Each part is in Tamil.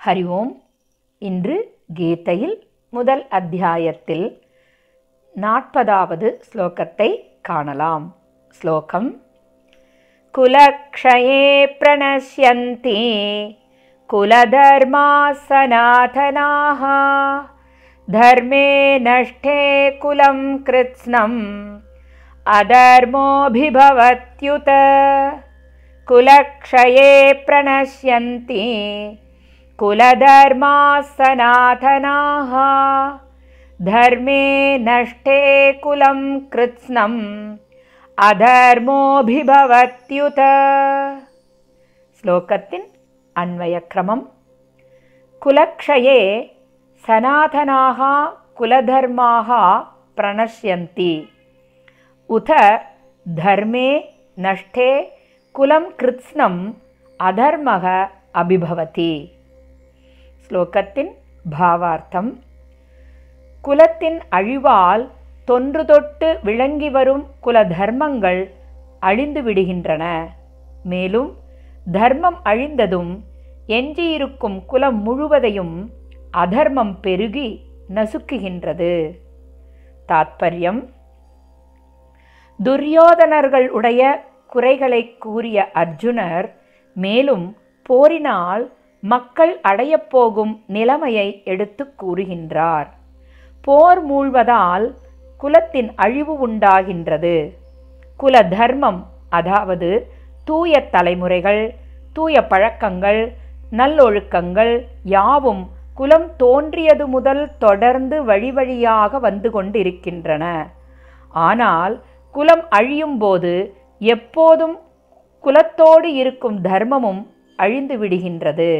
ஹரி ஓம் இன்று கீதையில் முதல் அத்தியாயத்தில் நாற்பதாவது ஸ்லோகத்தை காணலாம் ஸ்லோகம் குலக்ஷயே பிரணஷ்யந்தி குலதர்மா சனாதனாः धर्मे नष्टे कुलं कृत्स्नम् अधर्मोऽभिभवत्युत कुलक्षये प्रणश्यन्ति कुलधर्माः सनातनाः धर्मे नष्टे कुलं कृत्स्नम् अधर्मोऽभिभवत्युत। श्लोकतिन् अन्वयक्रमं कुलक्षये सनातनाः कुलधर्माः प्रणश्यन्ति। उत धर्मे नष्टे कुलं कृत्स्नम् अधर्मः अभिभवति। ஸ்லோகத்தின் பாவார்த்தம். குலத்தின் அழிவால் தொன்று தொட்டு விளங்கி வரும் குல தர்மங்கள் அழிந்து விடுகின்றன. மேலும் தர்மம் அழிந்ததும் எஞ்சியிருக்கும் குலம் முழுவதையும் அதர்மம் பெருகி நசுக்குகின்றது. தாத்பரியம். துரியோதனர்கள் உடைய குறைகளை கூறிய அர்ஜுனர் மேலும் போரினால் மக்கள் அடையப்போகும் நிலைமையை எடுத்து கூறுகின்றார். போர் மூழ்வதால் குலத்தின் அழிவு உண்டாகின்றது. குல தர்மம் அதாவது தூய தலைமுறைகள் தூய பழக்கங்கள் நல்லொழுக்கங்கள் யாவும் குலம் தோன்றியது முதல் தொடர்ந்து வழி வழியாக வந்து கொண்டிருக்கின்றன. ஆனால் குலம் அழியும் போது எப்போதும் குலத்தோடு இருக்கும் தர்மமும் அழிந்து விடுகின்றது.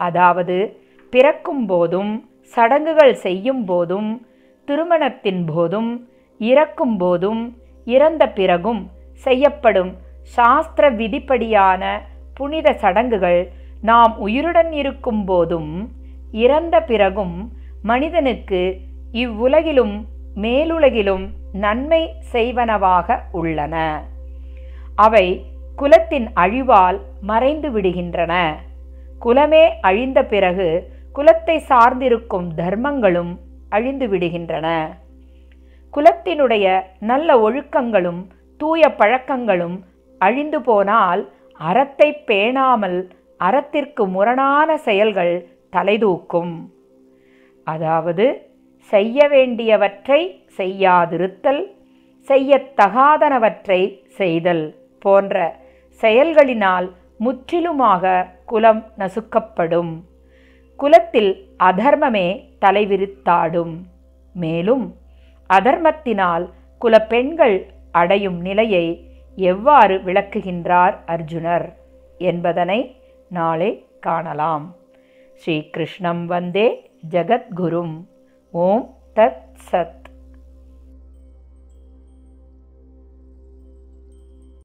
அதாவது பிறக்கும் போதும் சடங்குகள் செய்யும் போதும் திருமணத்தின் போதும் இறக்கும் போதும் இறந்த பிறகும் செய்யப்படும் சாஸ்திர விதிப்படியான புனித சடங்குகள் நாம் உயிருடன் இருக்கும் போதும் இறந்த பிறகும் மனிதனுக்கு இவ்வுலகிலும் மேலுலகிலும் நன்மை செய்வனவாக உள்ளன. அவை குலத்தின் அழிவால் மறைந்து விடுகின்றன. குலமே அழிந்த பிறகு குலத்தை சார்ந்திருக்கும் தர்மங்களும் அழிந்து விடுகின்றன. குலத்தினுடைய நல்ல ஒழுக்கங்களும் தூய பழக்கங்களும் அழிந்து போனால் அறத்தை பேணாமல் அறத்திற்கு முரணான செயல்கள் தலைதூக்கும். அதாவது செய்ய வேண்டியவற்றை செய்யாதிருத்தல் செய்யத்தகாதனவற்றை செய்தல் போன்ற செயல்களினால் முற்றிலுமாக குலம் நசுக்கப்படும். குலத்தில் அதர்மமே தலைவிரித்தாடும். மேலும் அதர்மத்தினால் குலப்பெண்கள் அடையும் நிலையை எவ்வாறு விளக்குகின்றார் அர்ஜுனர் என்பதனை நாளை காணலாம். ஸ்ரீகிருஷ்ணம் வந்தே ஜகத்குரும். ஓம் தத் சத்.